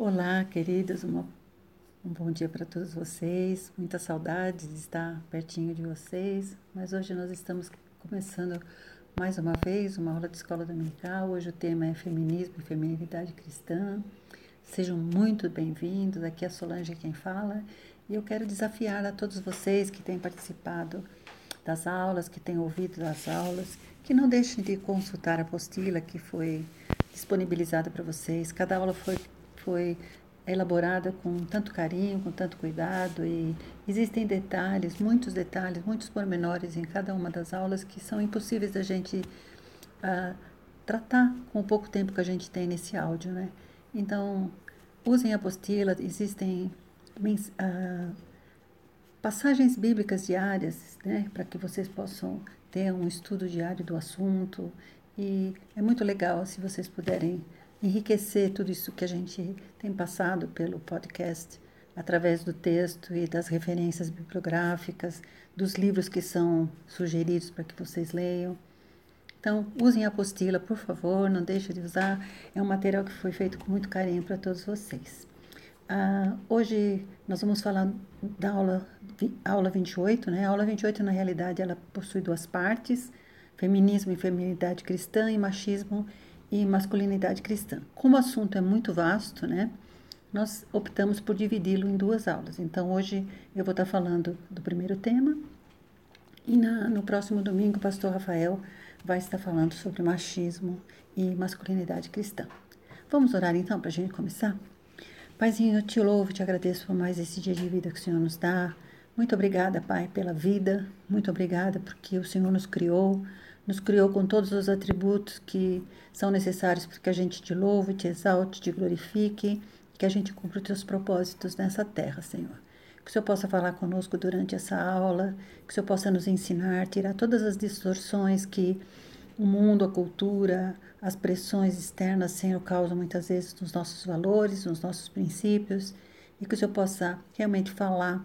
Olá, queridos, uma, um bom dia para todos vocês. Muita saudade de estar pertinho de vocês, mas hoje nós estamos começando mais uma vez uma aula de escola dominical. Hoje o tema é feminismo e feminilidade cristã. Sejam muito bem-vindos. Aqui é a Solange quem fala e eu quero desafiar a todos vocês que têm participado das aulas, que têm ouvido das aulas, que não deixem de consultar a apostila que foi disponibilizada para vocês. Cada aula foi foi elaborada com tanto carinho, com tanto cuidado e existem detalhes, muitos detalhes, muitos pormenores em cada uma das aulas que são impossíveis da gente uh, tratar com o pouco tempo que a gente tem nesse áudio, né? Então, usem a apostila, existem uh, passagens bíblicas diárias, né, para que vocês possam ter um estudo diário do assunto e é muito legal se vocês puderem enriquecer tudo isso que a gente tem passado pelo podcast através do texto e das referências bibliográficas, dos livros que são sugeridos para que vocês leiam. Então, usem a apostila, por favor, não deixem de usar. É um material que foi feito com muito carinho para todos vocês. Ah, hoje nós vamos falar da aula, aula 28, né? A aula 28, na realidade, ela possui duas partes, feminismo e feminilidade cristã e machismo e masculinidade cristã. Como o assunto é muito vasto, né? Nós optamos por dividi-lo em duas aulas. Então, hoje eu vou estar falando do primeiro tema e na, no próximo domingo o pastor Rafael vai estar falando sobre machismo e masculinidade cristã. Vamos orar então para a gente começar? Paizinho, eu te louvo, te agradeço por mais esse dia de vida que o Senhor nos dá. Muito obrigada, Pai, pela vida. Muito obrigada porque o Senhor nos criou nos criou com todos os atributos que são necessários para que a gente te louve, te exalte, te glorifique, que a gente cumpra os teus propósitos nessa terra, Senhor. Que o Senhor possa falar conosco durante essa aula, que o Senhor possa nos ensinar, tirar todas as distorções que o mundo, a cultura, as pressões externas, Senhor, causam muitas vezes nos nossos valores, nos nossos princípios, e que o Senhor possa realmente falar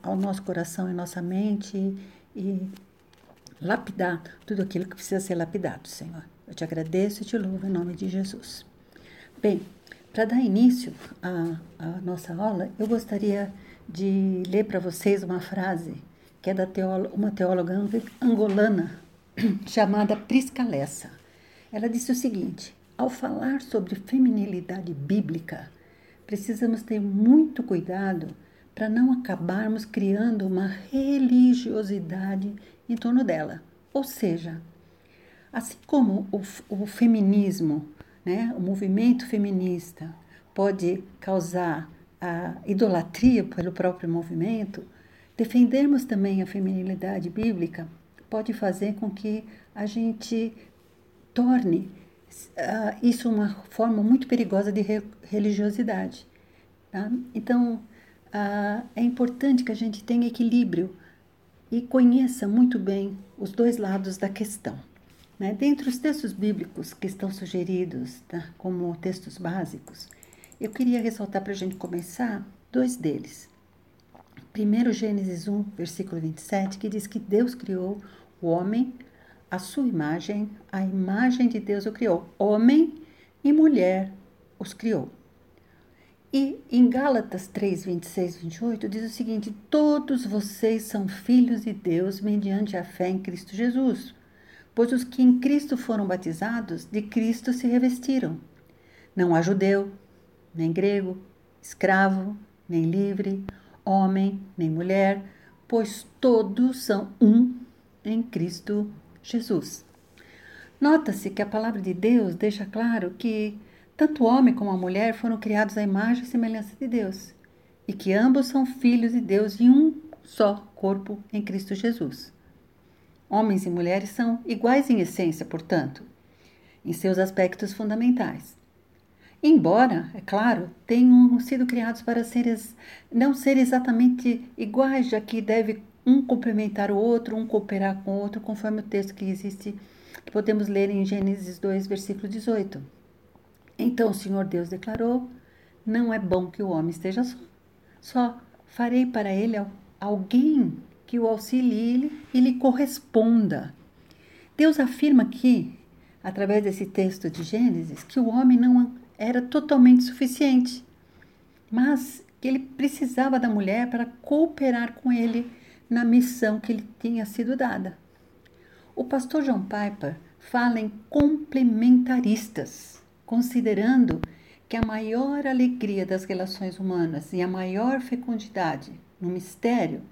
ao nosso coração e nossa mente e lapidar tudo aquilo que precisa ser lapidado, Senhor. Eu te agradeço e te louvo em nome de Jesus. Bem, para dar início à, à, nossa aula, eu gostaria de ler para vocês uma frase que é da uma teóloga angolana chamada Prisca Lessa. Ela disse o seguinte: ao falar sobre feminilidade bíblica, precisamos ter muito cuidado para não acabarmos criando uma religiosidade em torno dela. Ou seja, assim como o, o feminismo, né, o movimento feminista pode causar a idolatria pelo próprio movimento, defendermos também a feminilidade bíblica pode fazer com que a gente torne uh, isso uma forma muito perigosa de re religiosidade. Tá? Então, uh, é importante que a gente tenha equilíbrio e conheça muito bem os dois lados da questão. Né? Dentre os textos bíblicos que estão sugeridos tá? como textos básicos, eu queria ressaltar para a gente começar dois deles. Primeiro, Gênesis 1, versículo 27, que diz que Deus criou o homem, a sua imagem, a imagem de Deus o criou. Homem e mulher os criou. E em Gálatas 3, 26, 28 diz o seguinte: Todos vocês são filhos de Deus mediante a fé em Cristo Jesus, pois os que em Cristo foram batizados, de Cristo se revestiram. Não há judeu, nem grego, escravo, nem livre, homem, nem mulher, pois todos são um em Cristo Jesus. Nota-se que a palavra de Deus deixa claro que tanto o homem como a mulher foram criados à imagem e semelhança de Deus, e que ambos são filhos de Deus em um só corpo em Cristo Jesus. Homens e mulheres são iguais em essência, portanto, em seus aspectos fundamentais. Embora, é claro, tenham sido criados para seres, não ser exatamente iguais, já que deve um complementar o outro, um cooperar com o outro, conforme o texto que existe, que podemos ler em Gênesis 2, versículo 18. Então o Senhor Deus declarou: Não é bom que o homem esteja só. Só farei para ele alguém que o auxilie e lhe corresponda. Deus afirma aqui, através desse texto de Gênesis, que o homem não era totalmente suficiente. mas que ele precisava da mulher para cooperar com ele na missão que lhe tinha sido dada. O pastor John Piper fala em complementaristas, considerando que a maior alegria das relações humanas e a maior fecundidade no mistério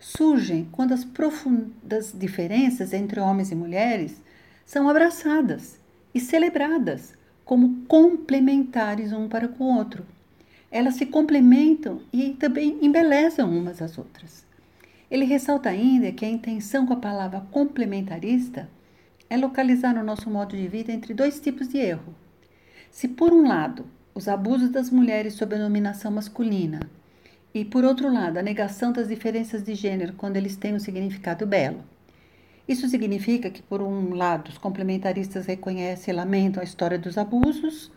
surgem quando as profundas diferenças entre homens e mulheres são abraçadas e celebradas como complementares um para com o outro. Elas se complementam e também embelezam umas às outras. Ele ressalta ainda que a intenção com a palavra complementarista é localizar o nosso modo de vida entre dois tipos de erro. Se, por um lado, os abusos das mulheres sob a dominação masculina e, por outro lado, a negação das diferenças de gênero quando eles têm um significado belo. Isso significa que, por um lado, os complementaristas reconhecem e lamentam a história dos abusos,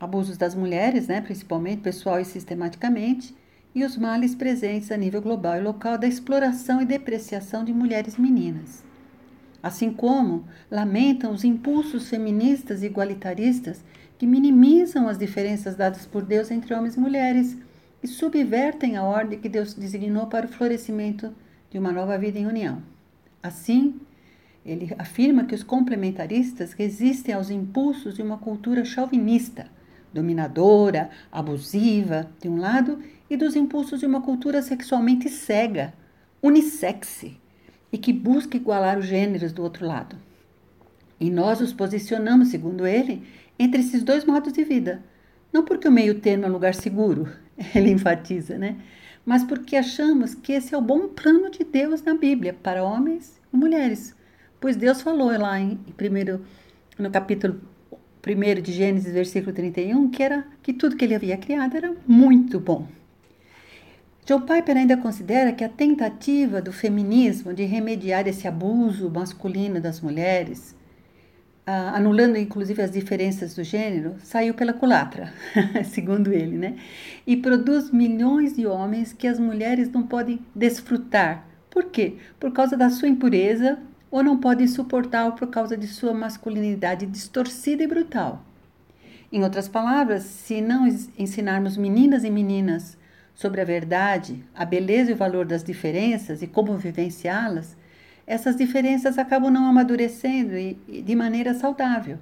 abusos das mulheres, né, principalmente pessoal e sistematicamente, e os males presentes a nível global e local da exploração e depreciação de mulheres meninas. Assim como lamentam os impulsos feministas e igualitaristas que minimizam as diferenças dadas por Deus entre homens e mulheres e subvertem a ordem que Deus designou para o florescimento de uma nova vida em união. Assim, ele afirma que os complementaristas resistem aos impulsos de uma cultura chauvinista, dominadora, abusiva, de um lado, e dos impulsos de uma cultura sexualmente cega, unissexe, e que busca igualar os gêneros do outro lado. E nós nos posicionamos, segundo ele, entre esses dois modos de vida. Não porque o meio termo é um lugar seguro, ele enfatiza, né? Mas porque achamos que esse é o bom plano de Deus na Bíblia para homens e mulheres. Pois Deus falou lá em primeiro, no capítulo 1 de Gênesis, versículo 31, que era que tudo que ele havia criado era muito bom. Joe Piper ainda considera que a tentativa do feminismo de remediar esse abuso masculino das mulheres, uh, anulando inclusive as diferenças do gênero, saiu pela culatra, segundo ele, né? E produz milhões de homens que as mulheres não podem desfrutar. Por quê? Por causa da sua impureza ou não podem suportar por causa de sua masculinidade distorcida e brutal. Em outras palavras, se não ensinarmos meninas e meninas sobre a verdade, a beleza e o valor das diferenças e como vivenciá-las, essas diferenças acabam não amadurecendo de maneira saudável,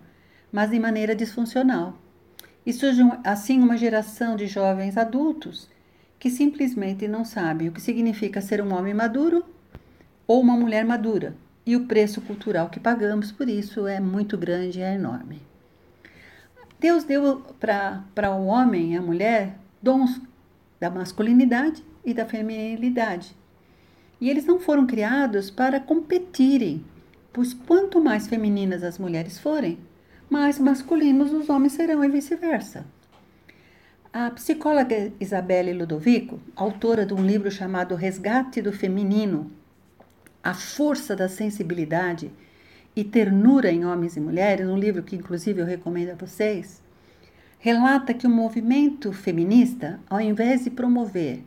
mas de maneira disfuncional. E surge assim uma geração de jovens adultos que simplesmente não sabem o que significa ser um homem maduro ou uma mulher madura, e o preço cultural que pagamos por isso é muito grande é enorme. Deus deu para o homem e a mulher dons da masculinidade e da feminilidade. E eles não foram criados para competirem, pois quanto mais femininas as mulheres forem, mais masculinos os homens serão e vice-versa. A psicóloga Isabelle Ludovico, autora de um livro chamado Resgate do Feminino, A Força da Sensibilidade e Ternura em Homens e Mulheres, um livro que inclusive eu recomendo a vocês, relata que o movimento feminista, ao invés de promover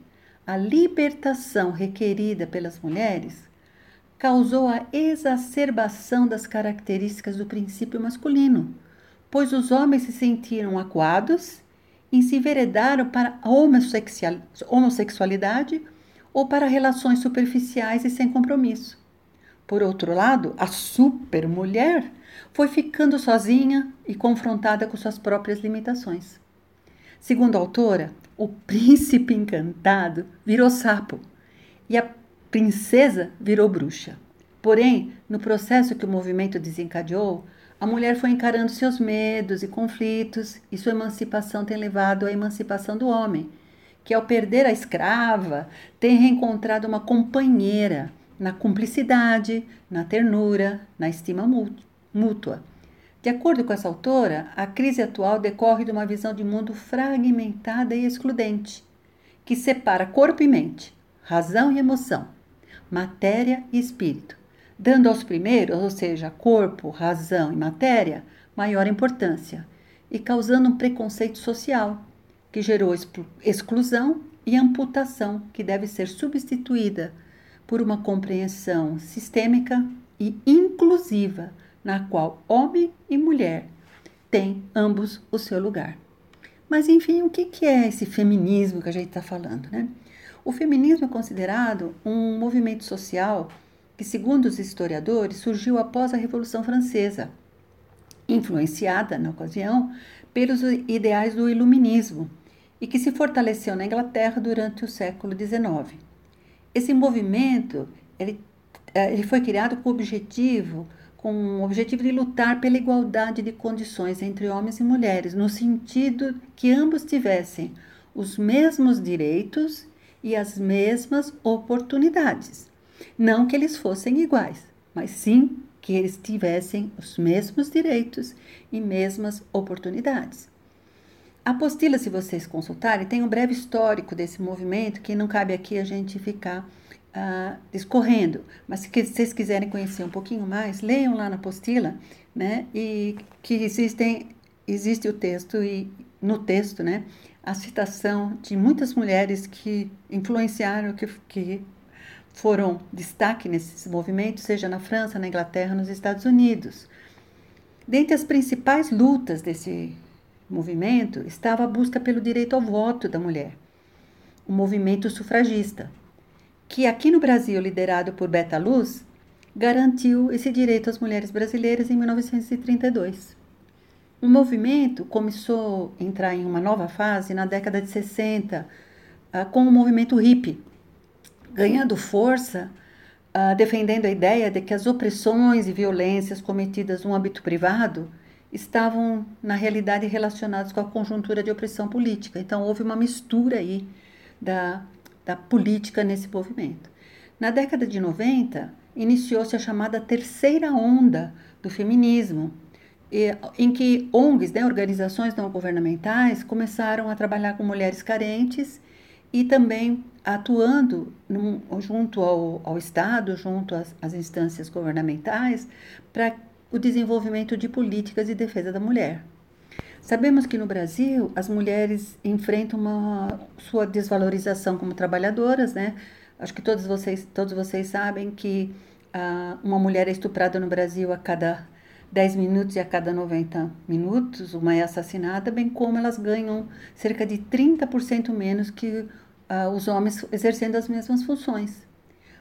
a libertação requerida pelas mulheres, causou a exacerbação das características do princípio masculino, pois os homens se sentiram acuados e se enveredaram para a homossexualidade ou para relações superficiais e sem compromisso. Por outro lado, a supermulher foi ficando sozinha e confrontada com suas próprias limitações. Segundo a autora, o príncipe encantado virou sapo e a princesa virou bruxa. Porém, no processo que o movimento desencadeou, a mulher foi encarando seus medos e conflitos, e sua emancipação tem levado à emancipação do homem, que ao perder a escrava, tem reencontrado uma companheira na cumplicidade, na ternura, na estima mútua. De acordo com essa autora, a crise atual decorre de uma visão de mundo fragmentada e excludente, que separa corpo e mente, razão e emoção, matéria e espírito, dando aos primeiros, ou seja, corpo, razão e matéria, maior importância e causando um preconceito social que gerou exclusão e amputação que deve ser substituída por uma compreensão sistêmica e inclusiva na qual homem e mulher têm ambos o seu lugar. Mas, enfim, o que é esse feminismo que a gente está falando, né? O feminismo é considerado um movimento social que, segundo os historiadores, surgiu após a Revolução Francesa, influenciada, na ocasião, pelos ideais do iluminismo e que se fortaleceu na Inglaterra durante o século XIX. Esse movimento ele, eh, ele foi criado com o objetivo com o objetivo de lutar pela igualdade de condições entre homens e mulheres, no sentido que ambos tivessem os mesmos direitos e as mesmas oportunidades. Não que eles fossem iguais, mas sim que eles tivessem os mesmos direitos e mesmas oportunidades. A apostila, se vocês consultarem, tem um breve histórico desse movimento que não cabe aqui a gente ficar uh, discorrendo. Mas se vocês quiserem conhecer um pouquinho mais, leiam lá na apostila, né? E que existem, existe o texto e no texto, né? A citação de muitas mulheres que influenciaram, que, que foram destaque nesses movimentos, seja na França, na Inglaterra, nos Estados Unidos. Dentre as principais lutas desse movimento estava a busca pelo direito ao voto da mulher, o movimento sufragista que aqui no Brasil, liderado por Beta Luz, garantiu esse direito às mulheres brasileiras em 1932. O movimento começou a entrar em uma nova fase na década de 60, ah, com o movimento hippie, ganhando força, ah, defendendo a ideia de que as opressões e violências cometidas no âmbito privado estavam, na realidade, relacionadas com a conjuntura de opressão política. Então, houve uma mistura aí da da política nesse movimento. Na década de 90, iniciou-se a chamada terceira onda do feminismo, em que ONGs, né, organizações não governamentais, começaram a trabalhar com mulheres carentes e também atuando num, junto ao, ao, Estado, junto às, às instâncias governamentais, para o desenvolvimento de políticas de defesa da mulher. Sabemos que no Brasil as mulheres enfrentam uma sua desvalorização como trabalhadoras, né? Acho que todos vocês, todos vocês sabem que ah, uma mulher é estuprada no Brasil a cada 10 minutos e a cada 90 minutos, uma é assassinada, bem como elas ganham cerca de 30% menos que ah, os homens exercendo as mesmas funções.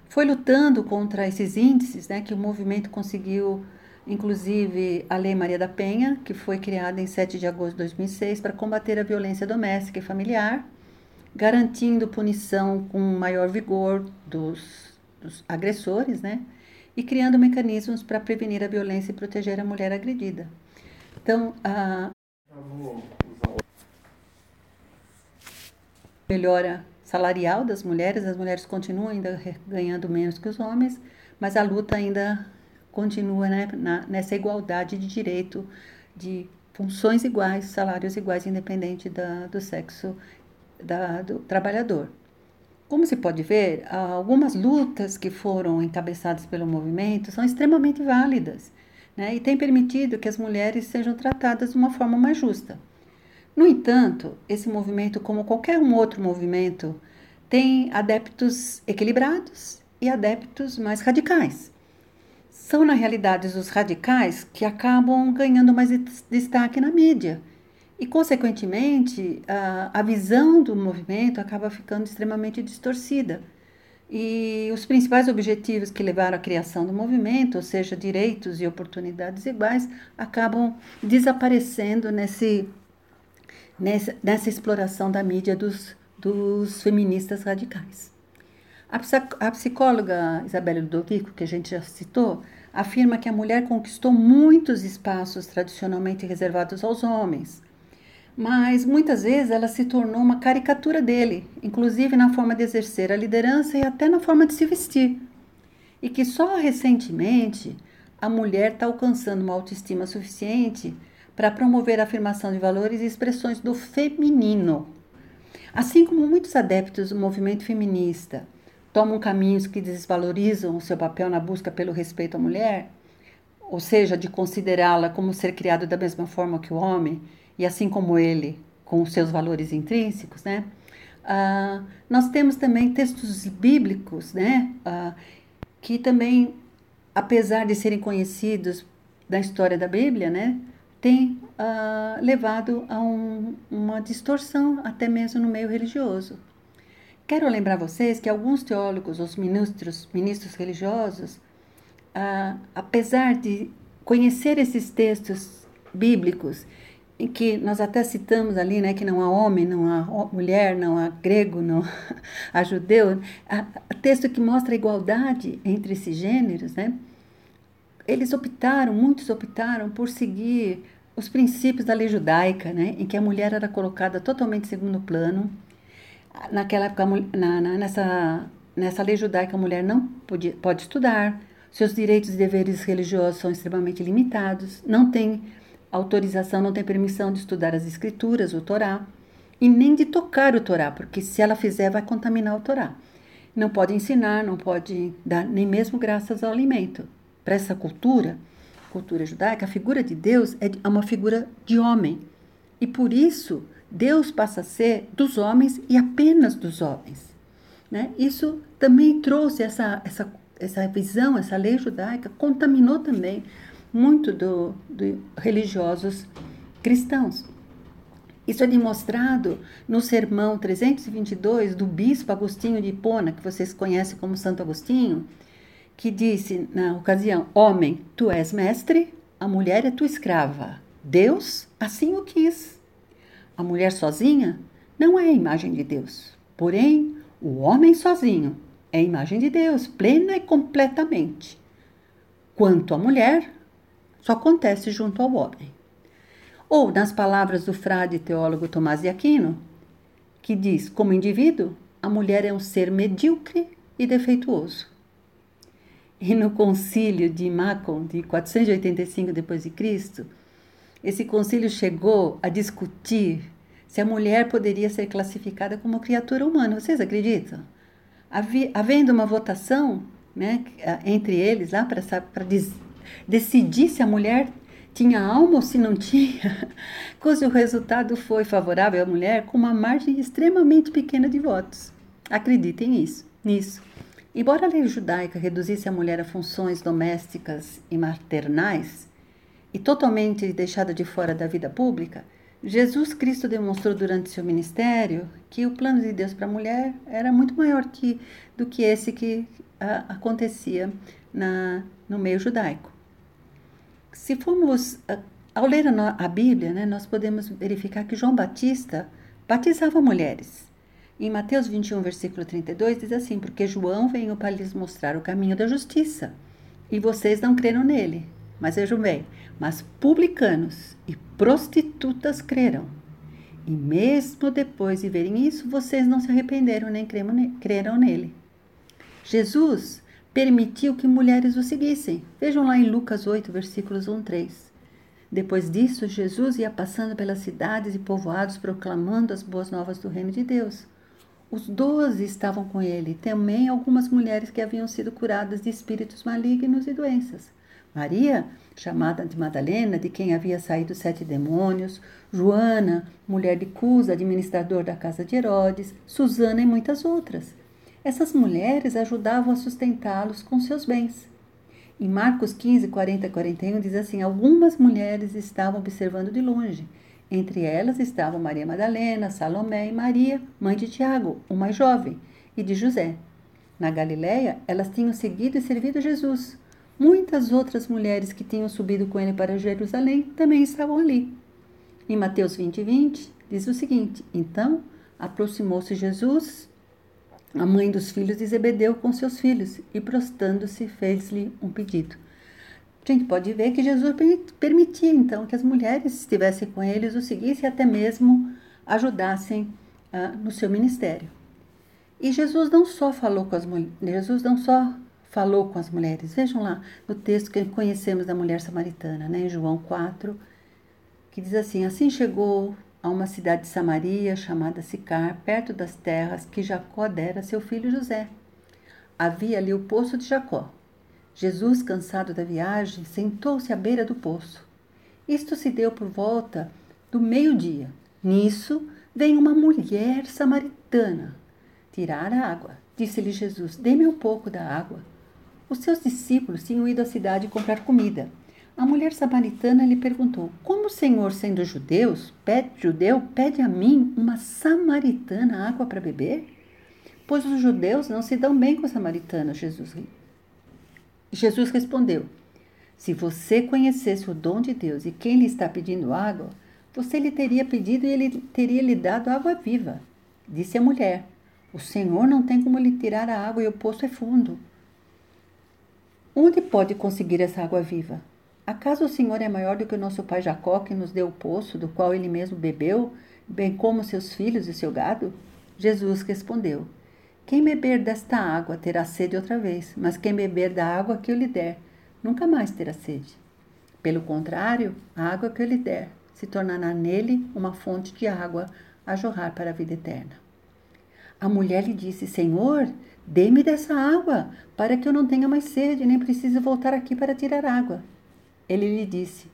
Foi lutando contra esses índices né, que o movimento conseguiu inclusive a Lei Maria da Penha, que foi criada em 7 de agosto de 2006 para combater a violência doméstica e familiar, garantindo punição com maior vigor dos, dos agressores, né? E criando mecanismos para prevenir a violência e proteger a mulher agredida. Então, a melhora salarial das mulheres, as mulheres continuam ainda ganhando menos que os homens, mas a luta ainda continua né, na, nessa igualdade de direito de funções iguais, salários iguais, independente da, do sexo da, do trabalhador. Como se pode ver, algumas lutas que foram encabeçadas pelo movimento são extremamente válidas né, e têm permitido que as mulheres sejam tratadas de uma forma mais justa. No entanto, esse movimento, como qualquer um outro movimento, tem adeptos equilibrados e adeptos mais radicais são, na realidade, os radicais que acabam ganhando mais destaque na mídia. E, consequentemente, a, visão do movimento acaba ficando extremamente distorcida. E os principais objetivos que levaram à criação do movimento, ou seja, direitos e oportunidades iguais, acabam desaparecendo nesse, nessa, nessa exploração da mídia dos, dos feministas radicais. A, psicóloga Isabelle Ludovico, que a gente já citou, afirma que a mulher conquistou muitos espaços tradicionalmente reservados aos homens, mas muitas vezes ela se tornou uma caricatura dele, inclusive na forma de exercer a liderança e até na forma de se vestir. E que só recentemente a mulher está alcançando uma autoestima suficiente para promover a afirmação de valores e expressões do feminino. Assim como muitos adeptos do movimento feminista tomam caminhos que desvalorizam o seu papel na busca pelo respeito à mulher, ou seja, de considerá-la como ser criado da mesma forma que o homem, e assim como ele, com os seus valores intrínsecos, né? Ah, nós temos também textos bíblicos, né? Ah, que também, apesar de serem conhecidos da história da Bíblia, né? tem uh, levado a um, uma distorção até mesmo no meio religioso. Quero lembrar vocês que alguns teólogos, os ministros, ministros religiosos, uh, apesar de conhecer esses textos bíblicos, em que nós até citamos ali, né, que não há homem, não há mulher, não há grego, não há judeu, texto que mostra a igualdade entre esses gêneros, né? Eles optaram, muitos optaram por seguir os princípios da lei judaica, né, em que a mulher era colocada totalmente segundo plano. Naquela época, na, na, nessa, nessa lei judaica, a mulher não podia, pode estudar, seus direitos e deveres religiosos são extremamente limitados, não tem autorização, não tem permissão de estudar as escrituras, o Torá, e nem de tocar o Torá, porque se ela fizer, vai contaminar o Torá. Não pode ensinar, não pode dar nem mesmo graças ao alimento. Para essa cultura, cultura judaica, a figura de Deus é, é uma figura de homem. E por isso, Deus passa a ser dos homens e apenas dos homens. Né? Isso também trouxe essa, essa, essa visão, essa lei judaica, contaminou também muito do, do religiosos cristãos. Isso é demonstrado no sermão 322 do bispo Agostinho de Hipona, que vocês conhecem como Santo Agostinho, que disse na ocasião: Homem, tu és mestre, a mulher é tua escrava. Deus assim o quis. A mulher sozinha não é a imagem de Deus. Porém, o homem sozinho é a imagem de Deus, plena e completamente. Quanto à mulher, só acontece junto ao homem. Ou, nas palavras do frade teólogo Tomás de Aquino, que diz: como indivíduo, a mulher é um ser medíocre e defeituoso. E no concílio de Macon, de 485 d.C., esse concílio chegou a discutir se a mulher poderia ser classificada como criatura humana. Vocês acreditam? Havendo uma votação né, entre eles lá para decidir se a mulher tinha alma ou se não tinha, cujo resultado foi favorável à mulher com uma margem extremamente pequena de votos. Acreditem nisso. Embora a lei judaica reduzisse a mulher a funções domésticas e maternais e totalmente deixada de fora da vida pública, Jesus Cristo demonstrou durante seu ministério que o plano de Deus para a mulher era muito maior que, do que esse que a, acontecia na, no meio judaico. Se formos, ao ler a Bíblia, né, nós podemos verificar que João Batista batizava mulheres. Em Mateus 21, versículo 32, diz assim: Porque João veio para lhes mostrar o caminho da justiça, e vocês não creram nele. Mas vejam bem: mas publicanos e prostitutas creram. E mesmo depois de verem isso, vocês não se arrependeram nem creram nele. Jesus permitiu que mulheres o seguissem. Vejam lá em Lucas 8, versículos 1, 3. Depois disso, Jesus ia passando pelas cidades e povoados proclamando as boas novas do reino de Deus. Os doze estavam com ele, também algumas mulheres que haviam sido curadas de espíritos malignos e doenças. Maria, chamada de Madalena, de quem havia saído sete demônios, Joana, mulher de Cusa, administrador da casa de Herodes, Susana e muitas outras. Essas mulheres ajudavam a sustentá-los com seus bens. Em Marcos 15, 40 e 41 diz assim: Algumas mulheres estavam observando de longe. Entre elas estavam Maria Madalena, Salomé e Maria, mãe de Tiago, o mais jovem, e de José. Na Galiléia, elas tinham seguido e servido Jesus. Muitas outras mulheres que tinham subido com ele para Jerusalém também estavam ali. Em Mateus 20, 20, diz o seguinte: Então aproximou-se Jesus a mãe dos filhos de Zebedeu com seus filhos e, prostando-se, fez-lhe um pedido. A gente pode ver que Jesus permitia então que as mulheres estivessem com eles, o seguissem e até mesmo ajudassem ah, no seu ministério. E Jesus não só falou com as mulheres, Jesus não só falou com as mulheres. Vejam lá no texto que conhecemos da mulher samaritana, né, em João 4, que diz assim: Assim chegou a uma cidade de Samaria chamada Sicar, perto das terras que Jacó dera a seu filho José. Havia ali o poço de Jacó. Jesus, cansado da viagem, sentou-se à beira do poço. Isto se deu por volta do meio-dia. Nisso, vem uma mulher samaritana tirar a água. Disse-lhe Jesus: Dê-me um pouco da água. Os seus discípulos tinham ido à cidade comprar comida. A mulher samaritana lhe perguntou: Como o Senhor, sendo judeus, pede, judeu, pede a mim, uma samaritana, água para beber? Pois os judeus não se dão bem com os samaritanos, Jesus. Jesus respondeu: Se você conhecesse o dom de Deus e quem lhe está pedindo água, você lhe teria pedido e ele teria lhe dado água viva. Disse a mulher: O Senhor não tem como lhe tirar a água e o poço é fundo. Onde pode conseguir essa água viva? Acaso o Senhor é maior do que o nosso pai Jacó, que nos deu o poço, do qual ele mesmo bebeu, bem como seus filhos e seu gado? Jesus respondeu: Quem beber desta água terá sede outra vez, mas quem beber da água que eu lhe der, nunca mais terá sede. Pelo contrário, a água que eu lhe der se tornará nele uma fonte de água a jorrar para a vida eterna. A mulher lhe disse: Senhor, dê-me dessa água, para que eu não tenha mais sede, nem precise voltar aqui para tirar água. Ele lhe disse: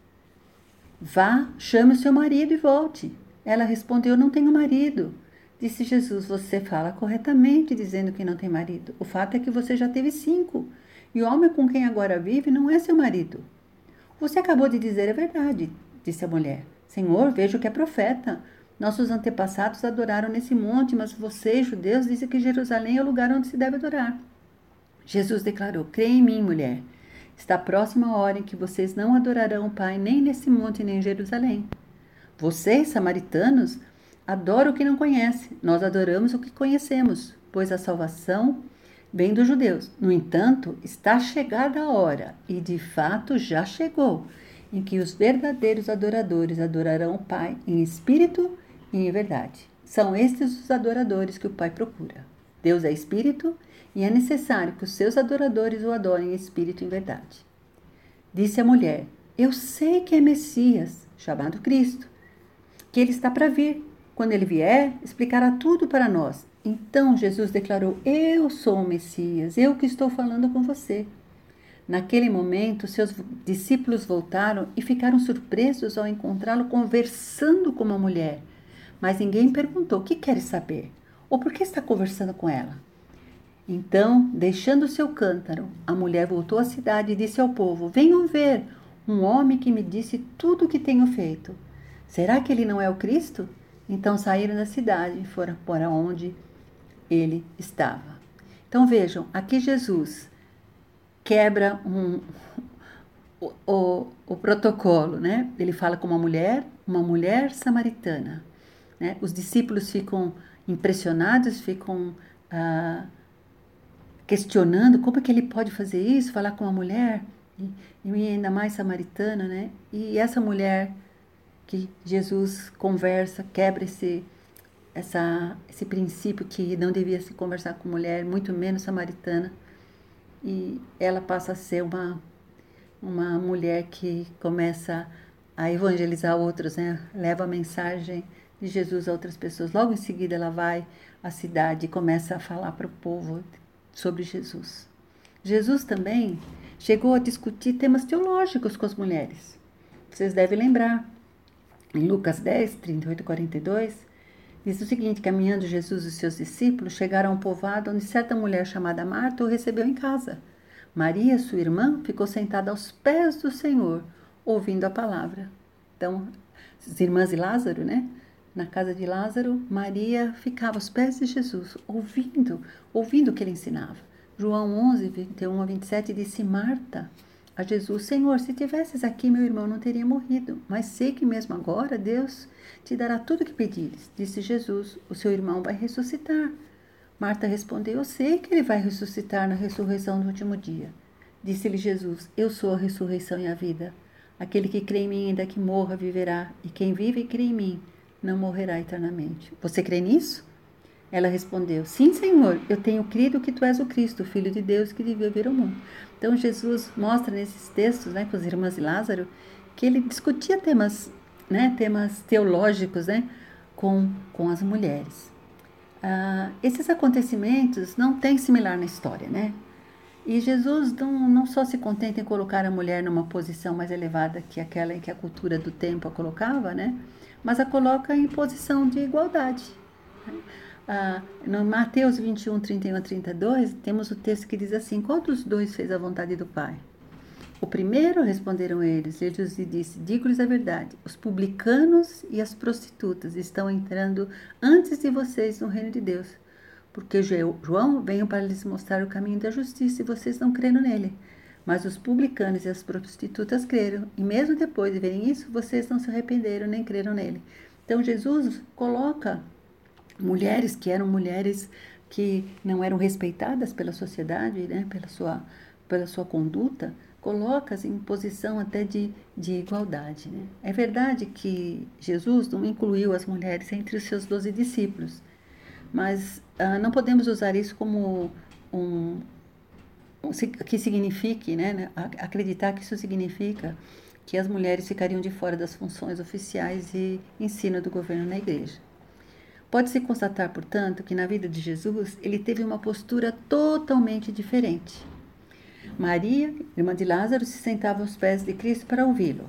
Vá, chame o seu marido e volte. Ela respondeu: Não tenho marido. Disse Jesus: Você fala corretamente dizendo que não tem marido. O fato é que você já teve cinco, e o homem com quem agora vive não é seu marido. Você acabou de dizer a verdade, disse a mulher. Senhor, vejo que é profeta. Nossos antepassados adoraram nesse monte, mas vocês, judeus, dizem que Jerusalém é o lugar onde se deve adorar. Jesus declarou: Crê em mim, mulher. Está próxima a hora em que vocês não adorarão o Pai nem nesse monte nem em Jerusalém. Vocês, samaritanos, adoram o que não conhecem. Nós adoramos o que conhecemos, pois a salvação vem dos judeus. No entanto, está chegada a hora, e de fato já chegou, em que os verdadeiros adoradores adorarão o Pai em espírito e em verdade. São estes os adoradores que o Pai procura. Deus é espírito e é necessário que os seus adoradores o adorem em espírito e em verdade. Disse a mulher: Eu sei que é Messias, chamado Cristo, que ele está para vir. Quando ele vier, explicará tudo para nós. Então Jesus declarou: Eu sou o Messias, eu que estou falando com você. Naquele momento, seus discípulos voltaram e ficaram surpresos ao encontrá-lo conversando com uma mulher. Mas ninguém perguntou: O que queres saber? Ou por que está conversando com ela? Então, deixando seu cântaro, a mulher voltou à cidade e disse ao povo: Venham ver um homem que me disse tudo o que tenho feito. Será que ele não é o Cristo? Então saíram da cidade e foram para onde ele estava. Então vejam, aqui Jesus quebra um, o, o, o, protocolo, né? Ele fala com uma mulher, uma mulher samaritana. Né? Os discípulos ficam impressionados, ficam ah, questionando como é que ele pode fazer isso, falar com uma mulher, e, e ainda mais samaritana, né? E essa mulher que Jesus conversa, quebra esse, essa, esse princípio que não devia se conversar com mulher, muito menos samaritana, e ela passa a ser uma, uma mulher que começa a evangelizar outros, né? Leva a mensagem de Jesus a outras pessoas. Logo em seguida ela vai à cidade e começa a falar para o povo sobre Jesus. Jesus também chegou a discutir temas teológicos com as mulheres. Vocês devem lembrar. Em Lucas 10, 38 e 42, diz o seguinte: Caminhando Jesus e seus discípulos chegaram a um povoado onde certa mulher chamada Marta o recebeu em casa. Maria, sua irmã, ficou sentada aos pés do Senhor, ouvindo a palavra. Então, as irmãs de Lázaro, né? Na casa de Lázaro, Maria ficava aos pés de Jesus, ouvindo, ouvindo o que ele ensinava. João 11, 21 a 27 disse: Marta a Jesus: Senhor, se tivesses aqui, meu irmão não teria morrido, mas sei que mesmo agora Deus te dará tudo o que pedires. Disse Jesus: O seu irmão vai ressuscitar. Marta respondeu: Eu sei que ele vai ressuscitar na ressurreição do último dia. Disse-lhe Jesus: Eu sou a ressurreição e a vida. Aquele que crê em mim, ainda que morra, viverá, e quem vive e crê em mim, não morrerá eternamente. Você crê nisso? Ela respondeu: Sim, Senhor, eu tenho crido que tu és o Cristo, Filho de Deus que devia vir ao mundo. Então Jesus mostra nesses textos, né, com as irmãs de Lázaro, que ele discutia temas, né, temas teológicos, né, com, com as mulheres. Ah, esses acontecimentos não têm similar na história, né? E Jesus não, não só se contenta em colocar a mulher numa posição mais elevada que aquela em que a cultura do tempo a colocava, né? Mas a coloca em posição de igualdade. Ah, no Mateus 21, 31 a 32, temos o texto que diz assim: Qual dos dois fez a vontade do Pai? O primeiro responderam eles. Jesus lhe disse: Digo-lhes a verdade: os publicanos e as prostitutas estão entrando antes de vocês no reino de Deus. Porque João veio para lhes mostrar o caminho da justiça e vocês não creram nele. Mas os publicanos e as prostitutas creram, e mesmo depois de verem isso, vocês não se arrependeram nem creram nele. Então Jesus coloca mulheres que eram mulheres que não eram respeitadas pela sociedade, né, pela sua pela sua conduta, coloca-as em posição até de, de igualdade. Né? É verdade que Jesus não incluiu as mulheres entre os seus doze discípulos, mas ah, não podemos usar isso como um, que signifique, né, né acreditar que isso significa que as mulheres ficariam de fora das funções oficiais e ensino do governo na igreja. Pode-se constatar, portanto, que na vida de Jesus ele teve uma postura totalmente diferente. Maria, irmã de Lázaro, se sentava aos pés de Cristo para ouvi-lo.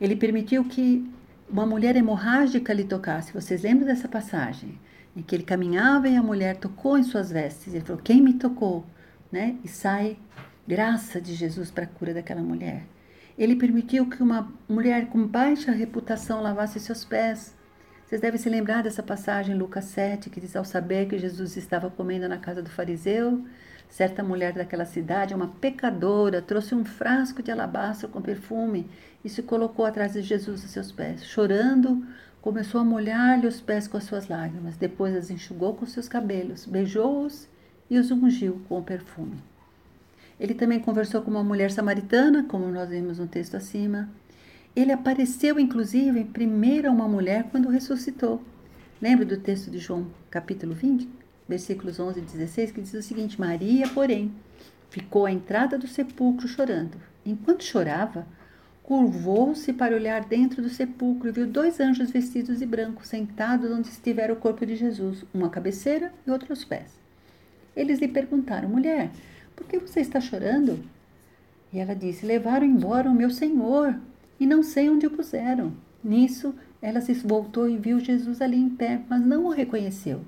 Ele permitiu que uma mulher hemorrágica lhe tocasse. Vocês lembram dessa passagem? Em que ele caminhava e a mulher tocou em suas vestes. Ele falou: Quem me tocou? Né? E sai graça de Jesus para a cura daquela mulher. Ele permitiu que uma mulher com baixa reputação lavasse seus pés. Vocês devem se lembrar dessa passagem em Lucas 7, que diz: Ao saber que Jesus estava comendo na casa do fariseu, certa mulher daquela cidade, uma pecadora, trouxe um frasco de alabastro com perfume e se colocou atrás de Jesus a seus pés. Chorando, começou a molhar-lhe os pés com as suas lágrimas. Depois as enxugou com seus cabelos, beijou-os e os ungiu com perfume. Ele também conversou com uma mulher samaritana, como nós vimos no texto acima. Ele apareceu, inclusive, primeiro a uma mulher quando ressuscitou. Lembra do texto de João, capítulo 20, versículos 11 e 16, que diz o seguinte: Maria, porém, ficou à entrada do sepulcro chorando. Enquanto chorava, curvou-se para olhar dentro do sepulcro e viu dois anjos vestidos de branco sentados onde estivera o corpo de Jesus, uma cabeceira e outro aos pés. Eles lhe perguntaram: Mulher, por que você está chorando? E ela disse: Levaram embora o meu senhor e não sei onde o puseram. Nisso, ela se voltou e viu Jesus ali em pé, mas não o reconheceu.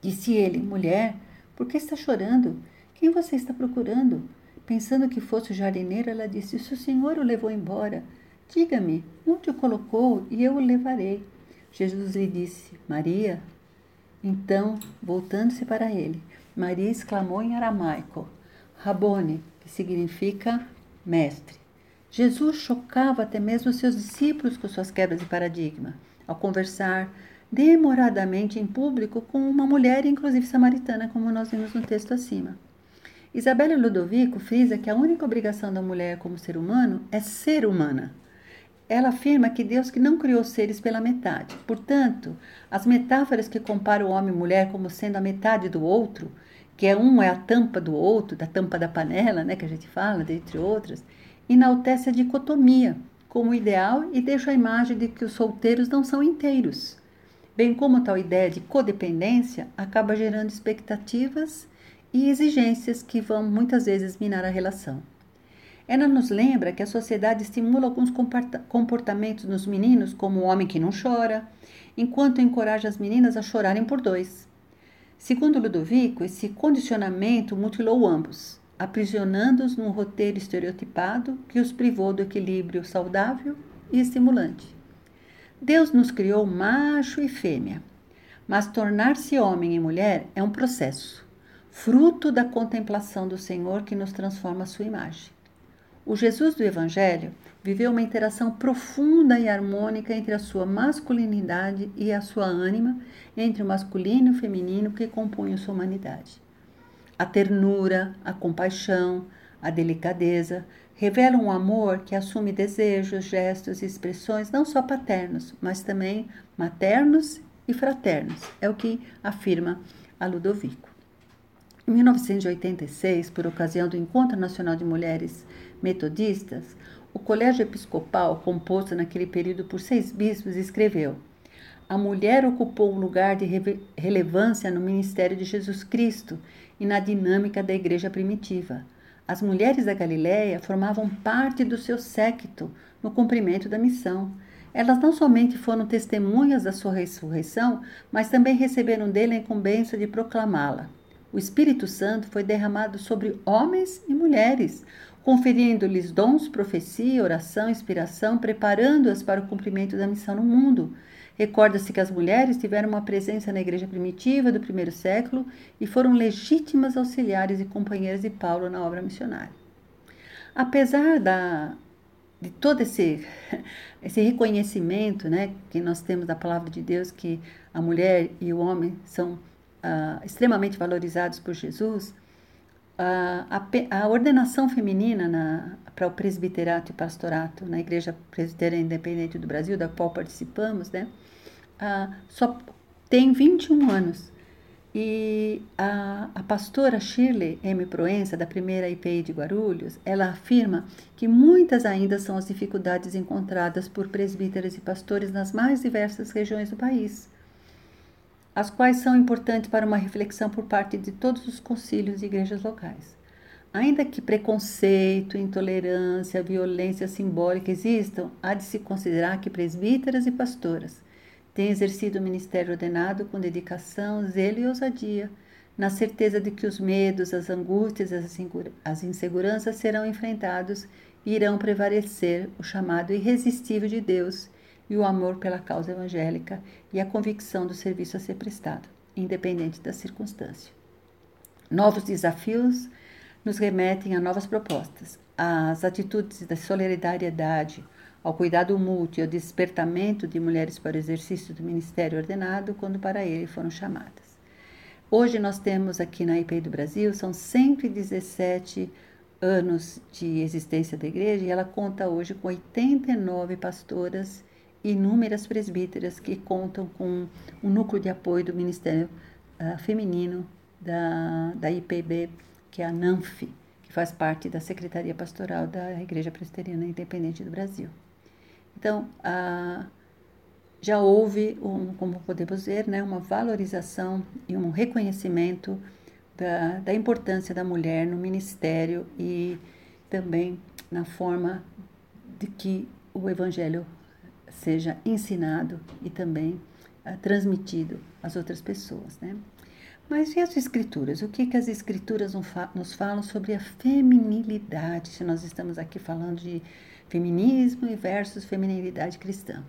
Disse ele: Mulher, por que está chorando? Quem você está procurando? Pensando que fosse o jardineiro, ela disse: Se o senhor o levou embora, diga-me onde o colocou e eu o levarei. Jesus lhe disse: Maria. Então, voltando-se para ele, Maria exclamou em aramaico, Rabone, que significa mestre. Jesus chocava até mesmo seus discípulos com suas quebras de paradigma, ao conversar demoradamente em público com uma mulher, inclusive samaritana, como nós vimos no texto acima. Isabela Ludovico frisa que a única obrigação da mulher como ser humano é ser humana. Ela afirma que Deus que não criou seres pela metade. Portanto, as metáforas que comparam o homem e mulher como sendo a metade do outro, que é um é a tampa do outro, da tampa da panela, né, que a gente fala, entre outras, enaltece a dicotomia como ideal e deixa a imagem de que os solteiros não são inteiros. Bem como tal ideia de codependência acaba gerando expectativas e exigências que vão muitas vezes minar a relação. Ela nos lembra que a sociedade estimula alguns comportamentos nos meninos, como o homem que não chora, enquanto encoraja as meninas a chorarem por dois. Segundo Ludovico, esse condicionamento mutilou ambos, aprisionando-os num roteiro estereotipado que os privou do equilíbrio saudável e estimulante. Deus nos criou macho e fêmea, mas tornar-se homem e mulher é um processo, fruto da contemplação do Senhor que nos transforma à sua imagem. O Jesus do Evangelho viveu uma interação profunda e harmônica entre a sua masculinidade e a sua ânima, entre o masculino e o feminino que compunham sua humanidade. A ternura, a compaixão, a delicadeza revelam um amor que assume desejos, gestos e expressões não só paternos, mas também maternos e fraternos. É o que afirma a Ludovico. Em 1986, por ocasião do Encontro Nacional de Mulheres metodistas, o Colégio Episcopal, composto naquele período por seis bispos, escreveu: A mulher ocupou um lugar de relevância no ministério de Jesus Cristo e na dinâmica da igreja primitiva. As mulheres da Galiléia formavam parte do seu séquito no cumprimento da missão. Elas não somente foram testemunhas da sua ressurreição, mas também receberam dele a incumbência de proclamá-la. O Espírito Santo foi derramado sobre homens e mulheres, conferindo-lhes dons, profecia, oração, inspiração, preparando-as para o cumprimento da missão no mundo. Recorda-se que as mulheres tiveram uma presença na igreja primitiva do primeiro século e foram legítimas auxiliares e companheiras de Paulo na obra missionária. Apesar da, de todo esse, esse reconhecimento né, que nós temos da palavra de Deus, que a mulher e o homem são uh, extremamente valorizados por Jesus, a, a, ordenação feminina para o presbiterato e pastorato na Igreja Presbiteriana Independente do Brasil, da qual participamos, né, só tem 21 anos. E a, a, pastora Shirley M. Proença, da primeira IPI de Guarulhos, ela afirma que muitas ainda são as dificuldades encontradas por presbíteros e pastores nas mais diversas regiões do país as quais são importantes para uma reflexão por parte de todos os concílios e igrejas locais. Ainda que preconceito, intolerância, violência simbólica existam, há de se considerar que presbíteras e pastoras têm exercido o ministério ordenado com dedicação, zelo e ousadia, na certeza de que os medos, as angústias, as inseguranças serão enfrentados e irão prevalecer o chamado irresistível de Deus e o amor pela causa evangélica e a convicção do serviço a ser prestado, independente da circunstância. Novos desafios nos remetem a novas propostas. As atitudes da solidariedade, ao cuidado mútuo e ao despertamento de mulheres para o exercício do ministério ordenado quando para ele foram chamadas. Hoje nós temos aqui na IPI do Brasil, são 117 anos de existência da igreja e ela conta hoje com 89 pastoras inúmeras presbíteras que contam com um núcleo de apoio do Ministério uh, Feminino da, da IPB, que é a NANF, que faz parte da Secretaria Pastoral da Igreja Presbiteriana Independente do Brasil. Então, uh, já houve, um, como podemos ver, né, uma valorização e um reconhecimento da, da importância da mulher no ministério e também na forma de que o Evangelho seja ensinado e também uh, transmitido às outras pessoas, né? Mas e as escrituras? O que, que as escrituras nos falam sobre a feminilidade, se nós estamos aqui falando de feminismo e versus feminilidade cristã?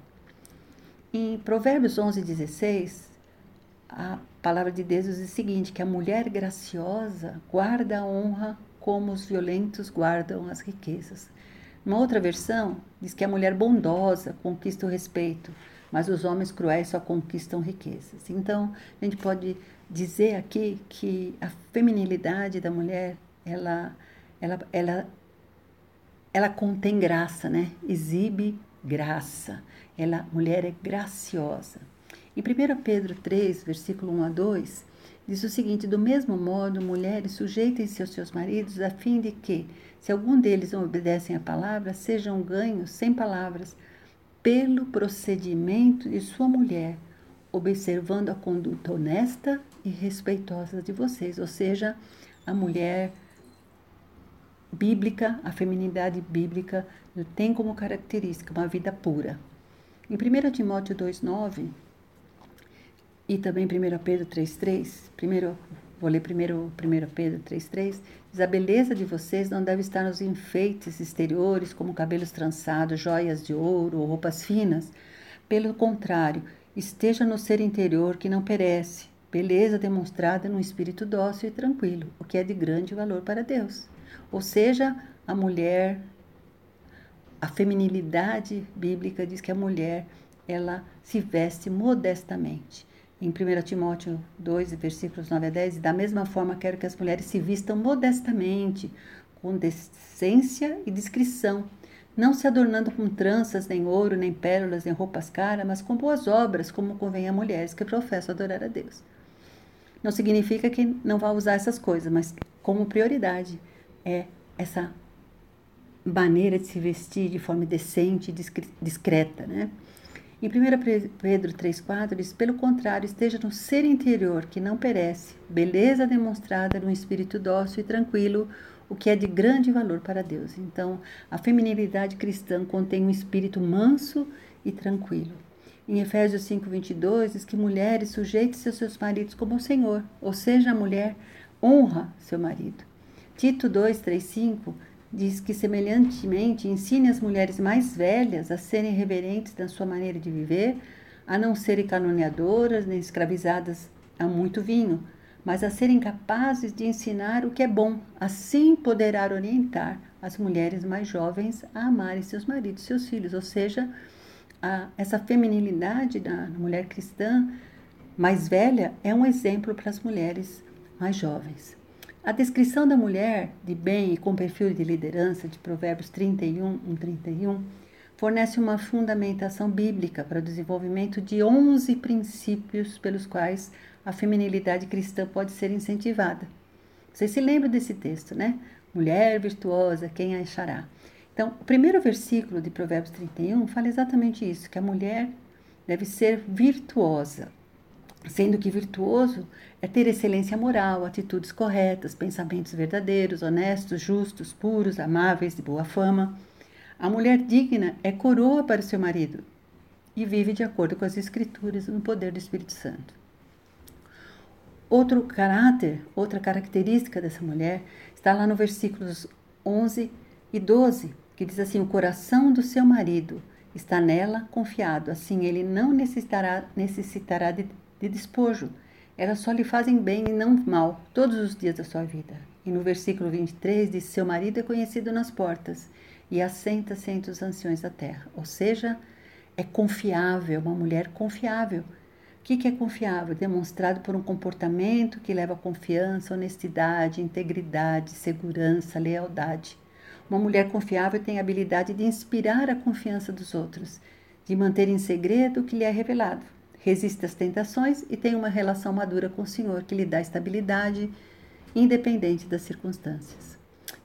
Em Provérbios 11, 16, a palavra de Deus diz o seguinte, que a mulher graciosa guarda a honra como os violentos guardam as riquezas. Uma outra versão diz que a mulher bondosa conquista o respeito, mas os homens cruéis só conquistam riquezas. Então, a gente pode dizer aqui que a feminilidade da mulher, ela, ela, ela, ela contém graça, né? Exibe graça. Ela, mulher é graciosa. Em 1 Pedro 3, versículo 1 a 2, diz o seguinte: Do mesmo modo, mulheres, sujeitem-se aos seus maridos, a fim de que, se algum deles não obedecem à palavra, sejam ganhos sem palavras pelo procedimento de sua mulher, observando a conduta honesta e respeitosa de vocês, ou seja, a mulher bíblica, a feminidade bíblica tem como característica uma vida pura. Em 1 Timóteo 2,9 e também 1 Pedro 3,3, primeiro Vou ler primeiro 1 Pedro 3,3. Diz: A beleza de vocês não deve estar nos enfeites exteriores, como cabelos trançados, joias de ouro ou roupas finas. Pelo contrário, esteja no ser interior que não perece, beleza demonstrada num espírito dócil e tranquilo, o que é de grande valor para Deus. Ou seja, a mulher, a feminilidade bíblica diz que a mulher ela se veste modestamente em 1 Timóteo 2, versículos 9 a 10, da mesma forma quero que as mulheres se vistam modestamente, com decência e discrição, não se adornando com tranças, nem ouro, nem pérolas, nem roupas caras, mas com boas obras, como convém a mulheres que professam adorar a Deus. Não significa que não vá usar essas coisas, mas como prioridade é essa maneira de se vestir de forma decente e discreta, né? Em 1 Pedro 3,4 diz: Pelo contrário, esteja no ser interior que não perece, beleza demonstrada num espírito dócil e tranquilo, o que é de grande valor para Deus. Então, a feminilidade cristã contém um espírito manso e tranquilo. Em Efésios 5:22 diz que mulheres sujeitem-se aos seus maridos como o Senhor, ou seja, a mulher honra seu marido. Tito 2:3-5 diz que, semelhantemente, ensine as mulheres mais velhas a serem reverentes na sua maneira de viver, a não serem caluniadoras nem escravizadas a muito vinho, mas a serem capazes de ensinar o que é bom. Assim poderá orientar as mulheres mais jovens a amarem seus maridos, seus filhos, ou seja, a, essa feminilidade da mulher cristã mais velha é um exemplo para as mulheres mais jovens. A descrição da mulher de bem e com perfil de liderança de Provérbios 31, 1, 31 fornece uma fundamentação bíblica para o desenvolvimento de 11 princípios pelos quais a feminilidade cristã pode ser incentivada. Você se lembra desse texto, né? Mulher virtuosa, quem a achará? Então, o primeiro versículo de Provérbios 31 fala exatamente isso, que a mulher deve ser virtuosa, sendo que virtuoso é ter excelência moral, atitudes corretas, pensamentos verdadeiros, honestos, justos, puros, amáveis, de boa fama. A mulher digna é coroa para o seu marido e vive de acordo com as Escrituras no poder do Espírito Santo. Outro caráter, outra característica dessa mulher está lá no versículos 11 e 12, que diz assim: O coração do seu marido está nela confiado, assim ele não necessitará, necessitará de, de despojo. Elas só lhe fazem bem e não mal todos os dias da sua vida. E no versículo 23 diz: Seu marido é conhecido nas portas e assenta-se entre os anciões da terra. Ou seja, é confiável, uma mulher confiável. O que, é confiável? Demonstrado por um comportamento que leva a confiança, honestidade, integridade, segurança, lealdade. Uma mulher confiável tem a habilidade de inspirar a confiança dos outros, de manter em segredo o que lhe é revelado. Resiste às tentações e tem uma relação madura com o Senhor que lhe dá estabilidade, independente das circunstâncias.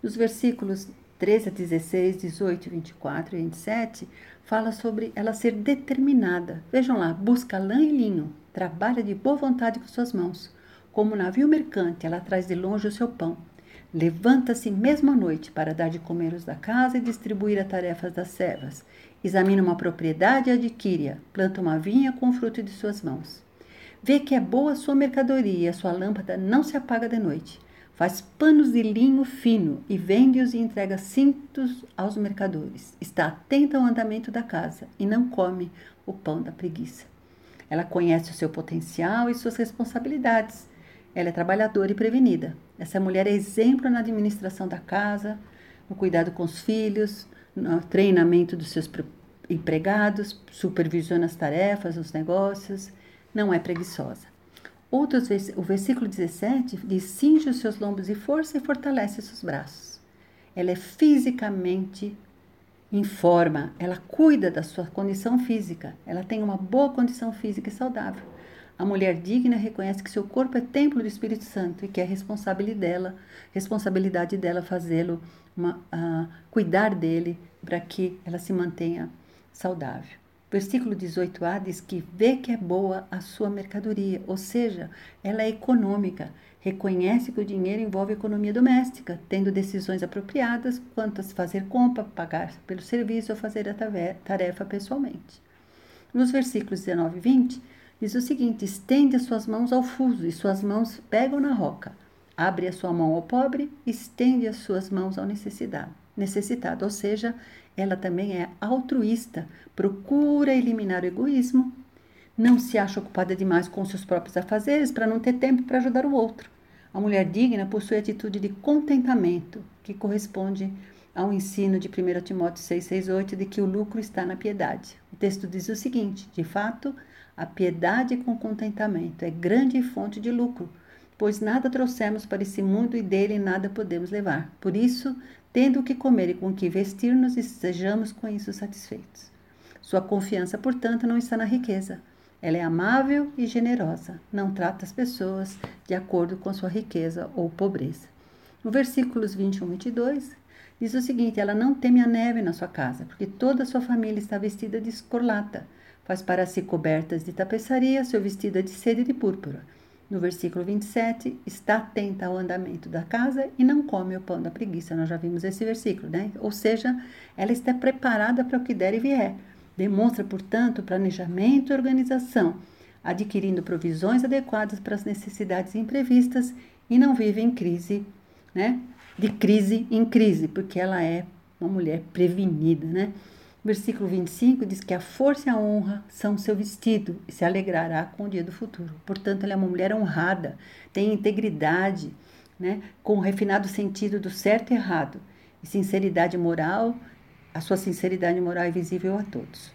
Nos versículos 13 a 16, 18, 24 e 27, fala sobre ela ser determinada. Vejam lá, busca lã e linho, trabalha de boa vontade com suas mãos. Como navio mercante, ela traz de longe o seu pão. Levanta-se mesmo à noite para dar de comer os da casa e distribuir as tarefas das servas. Examina uma propriedade e adquire-a. Planta uma vinha com o fruto de suas mãos. Vê que é boa a sua mercadoria e a sua lâmpada não se apaga de noite. Faz panos de linho fino e vende-os e entrega cintos aos mercadores. Está atenta ao andamento da casa e não come o pão da preguiça. Ela conhece o seu potencial e suas responsabilidades. Ela é trabalhadora e prevenida. Essa mulher é exemplo na administração da casa, no cuidado com os filhos, no treinamento dos seus empregados, supervisiona as tarefas, os negócios, não é preguiçosa. Outros, o versículo 17 diz: cinge os seus lombos de força e fortalece seus braços. Ela é fisicamente em forma, ela cuida da sua condição física, ela tem uma boa condição física e saudável. A mulher digna reconhece que seu corpo é templo do Espírito Santo e que é responsabilidade dela, responsabilidade dela fazê-lo, uh, cuidar dele para que ela se mantenha saudável. Versículo 18a diz que vê que é boa a sua mercadoria, ou seja, ela é econômica, reconhece que o dinheiro envolve economia doméstica, tendo decisões apropriadas quanto a fazer compra, pagar pelo serviço ou fazer a tarefa pessoalmente. Nos versículos 19 e 20, diz o seguinte: estende as suas mãos ao fuso e suas mãos pegam na roca. Abre a sua mão ao pobre, estende as suas mãos ao necessitado. Necessitado ou seja, ela também é altruísta, procura eliminar o egoísmo, não se acha ocupada demais com seus próprios afazeres para não ter tempo para ajudar o outro. A mulher digna possui atitude de contentamento, que corresponde ao ensino de 1 Timóteo 6,6,8 de que o lucro está na piedade. O texto diz o seguinte: de fato, a piedade com contentamento é grande fonte de lucro, pois nada trouxemos para esse mundo e dele nada podemos levar. Por isso, tendo o que comer e com o que vestir-nos, e sejamos com isso satisfeitos. Sua confiança, portanto, não está na riqueza. Ela é amável e generosa, não trata as pessoas de acordo com sua riqueza ou pobreza. No versículos 21 e 22, diz o seguinte: Ela não teme a neve na sua casa, porque toda a sua família está vestida de escorlata. Faz para si cobertas de tapeçaria, seu vestido é de seda e de púrpura. No versículo 27, está atenta ao andamento da casa e não come o pão da preguiça. Nós já vimos esse versículo, né? Ou seja, ela está preparada para o que der e vier. Demonstra, portanto, planejamento e organização, adquirindo provisões adequadas para as necessidades imprevistas e não vive em crise, né? de crise em crise, porque ela é uma mulher prevenida, né? Versículo 25 diz que a força e a honra são seu vestido e se alegrará com o dia do futuro. Portanto, ela é uma mulher honrada, tem integridade, né, com o refinado sentido do certo e errado, e sinceridade moral, a sua sinceridade moral é visível a todos.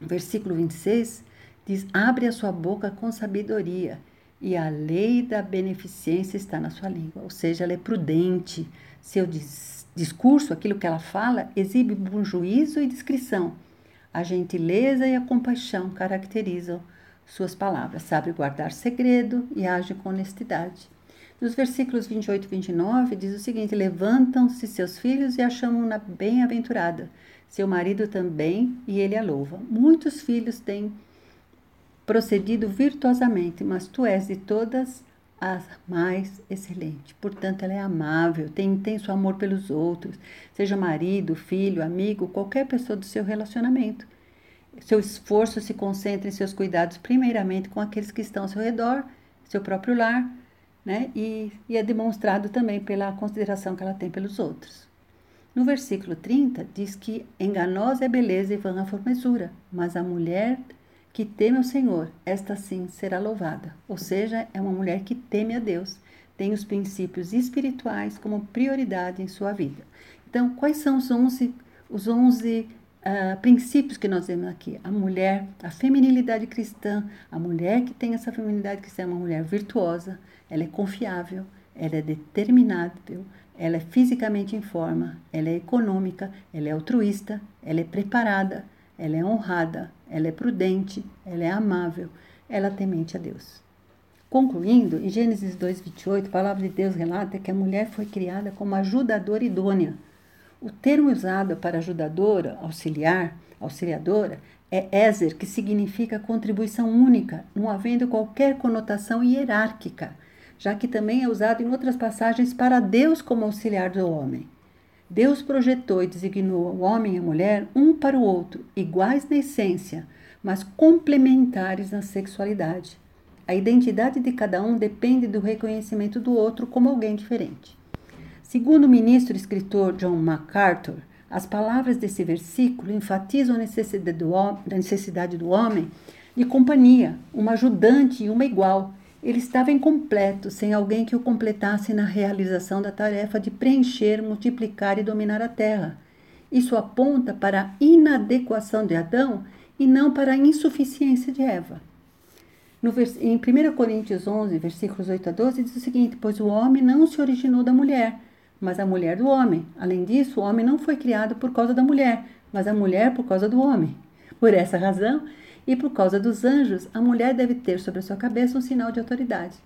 Versículo 26 diz: Abre a sua boca com sabedoria, e a lei da beneficência está na sua língua. Ou seja, ela é prudente, seu discurso, aquilo que ela fala, exibe bom juízo e discrição. A gentileza e a compaixão caracterizam suas palavras. Sabe guardar segredo e age com honestidade. Nos versículos 28 e 29 diz o seguinte: Levantam-se seus filhos e a chamam-na bem-aventurada. Seu marido também, e ele a louva. Muitos filhos têm procedido virtuosamente, mas tu és de todas a mais excelente. Portanto, ela é amável, tem intenso amor pelos outros, seja marido, filho, amigo, qualquer pessoa do seu relacionamento. Seu esforço se concentra em seus cuidados, primeiramente com aqueles que estão ao seu redor, seu próprio lar, né? E, e é demonstrado também pela consideração que ela tem pelos outros. No versículo 30, diz que enganosa é beleza e vã a formosura, mas a mulher que teme ao Senhor, esta sim será louvada. Ou seja, é uma mulher que teme a Deus, tem os princípios espirituais como prioridade em sua vida. Então, quais são os 11, os 11 uh, princípios que nós vemos aqui? A mulher, a feminilidade cristã, a mulher que tem essa feminilidade cristã é uma mulher virtuosa, ela é confiável, ela é determinável, ela é fisicamente em forma, ela é econômica, ela é altruísta, ela é preparada, ela é honrada, ela é prudente, ela é amável, ela temente a Deus. Concluindo, em Gênesis 2:28, a palavra de Deus relata que a mulher foi criada como ajudadora idônea. O termo usado para ajudadora, auxiliar, auxiliadora, é Ezer, que significa contribuição única, não havendo qualquer conotação hierárquica, já que também é usado em outras passagens para Deus como auxiliar do homem. Deus projetou e designou o homem e a mulher um para o outro, iguais na essência, mas complementares na sexualidade. A identidade de cada um depende do reconhecimento do outro como alguém diferente. Segundo o ministro e escritor John MacArthur, as palavras desse versículo enfatizam a necessidade do, homem de companhia, uma ajudante e uma igual, ele estava incompleto, sem alguém que o completasse na realização da tarefa de preencher, multiplicar e dominar a terra. Isso aponta para a inadequação de Adão e não para a insuficiência de Eva. No, em 1 Coríntios 11, versículos 8 a 12, diz o seguinte: Pois o homem não se originou da mulher, mas a mulher do homem. Além disso, o homem não foi criado por causa da mulher, mas a mulher por causa do homem. Por essa razão, e por causa dos anjos, a mulher deve ter sobre a sua cabeça um sinal de autoridade.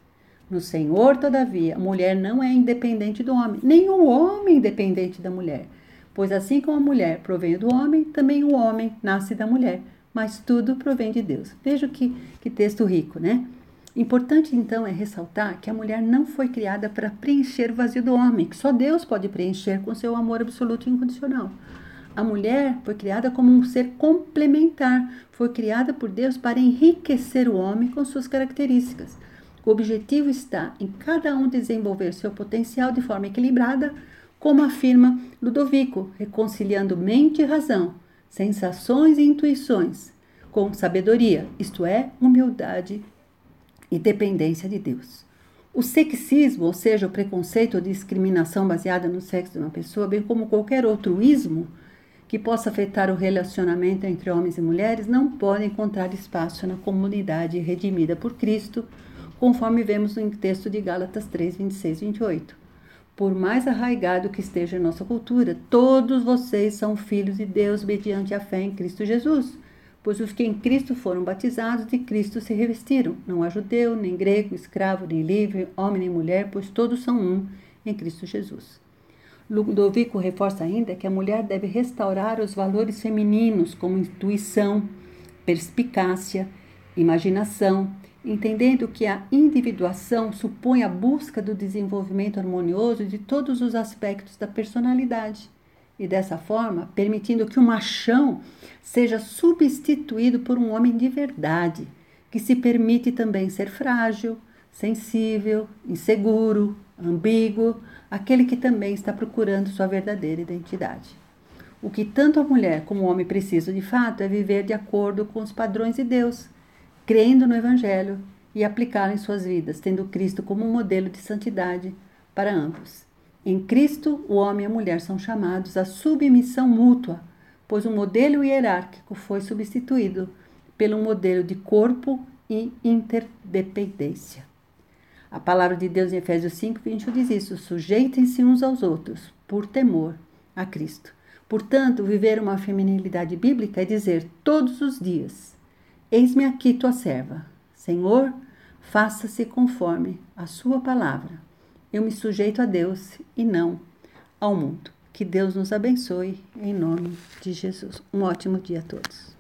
No Senhor, todavia, a mulher não é independente do homem, nem o homem independente da mulher. Pois assim como a mulher provém do homem, também o homem nasce da mulher, mas tudo provém de Deus. Veja que, que texto rico, né? Importante então é ressaltar que a mulher não foi criada para preencher o vazio do homem, que só Deus pode preencher com seu amor absoluto e incondicional. A mulher foi criada como um ser complementar, foi criada por Deus para enriquecer o homem com suas características. O objetivo está em cada um desenvolver seu potencial de forma equilibrada, como afirma Ludovico, reconciliando mente e razão, sensações e intuições, com sabedoria, isto é, humildade e dependência de Deus. O sexismo, ou seja, o preconceito ou discriminação baseada no sexo de uma pessoa, bem como qualquer outro ismo, que possa afetar o relacionamento entre homens e mulheres não pode encontrar espaço na comunidade redimida por Cristo, conforme vemos no texto de Gálatas 3, 26 e 28. Por mais arraigado que esteja em nossa cultura, todos vocês são filhos de Deus mediante a fé em Cristo Jesus, pois os que em Cristo foram batizados de Cristo se revestiram. Não há judeu, nem grego, escravo, nem livre, homem nem mulher, pois todos são um em Cristo Jesus. Ludovico reforça ainda que a mulher deve restaurar os valores femininos como intuição, perspicácia, imaginação, entendendo que a individuação supõe a busca do desenvolvimento harmonioso de todos os aspectos da personalidade e dessa forma permitindo que o machão seja substituído por um homem de verdade, que se permite também ser frágil, sensível, inseguro, ambíguo, aquele que também está procurando sua verdadeira identidade. O que tanto a mulher como o homem precisam de fato é viver de acordo com os padrões de Deus, crendo no Evangelho e aplicá-lo em suas vidas, tendo Cristo como um modelo de santidade para ambos. Em Cristo, o homem e a mulher são chamados à submissão mútua, pois o modelo hierárquico foi substituído pelo modelo de corpo e interdependência. A palavra de Deus em Efésios 5, 21 diz isso: sujeitem-se uns aos outros, por temor a Cristo. Portanto, viver uma feminilidade bíblica é dizer todos os dias: Eis-me aqui tua serva. Senhor, faça-se conforme a sua palavra. Eu me sujeito a Deus e não ao mundo. Que Deus nos abençoe em nome de Jesus. Um ótimo dia a todos.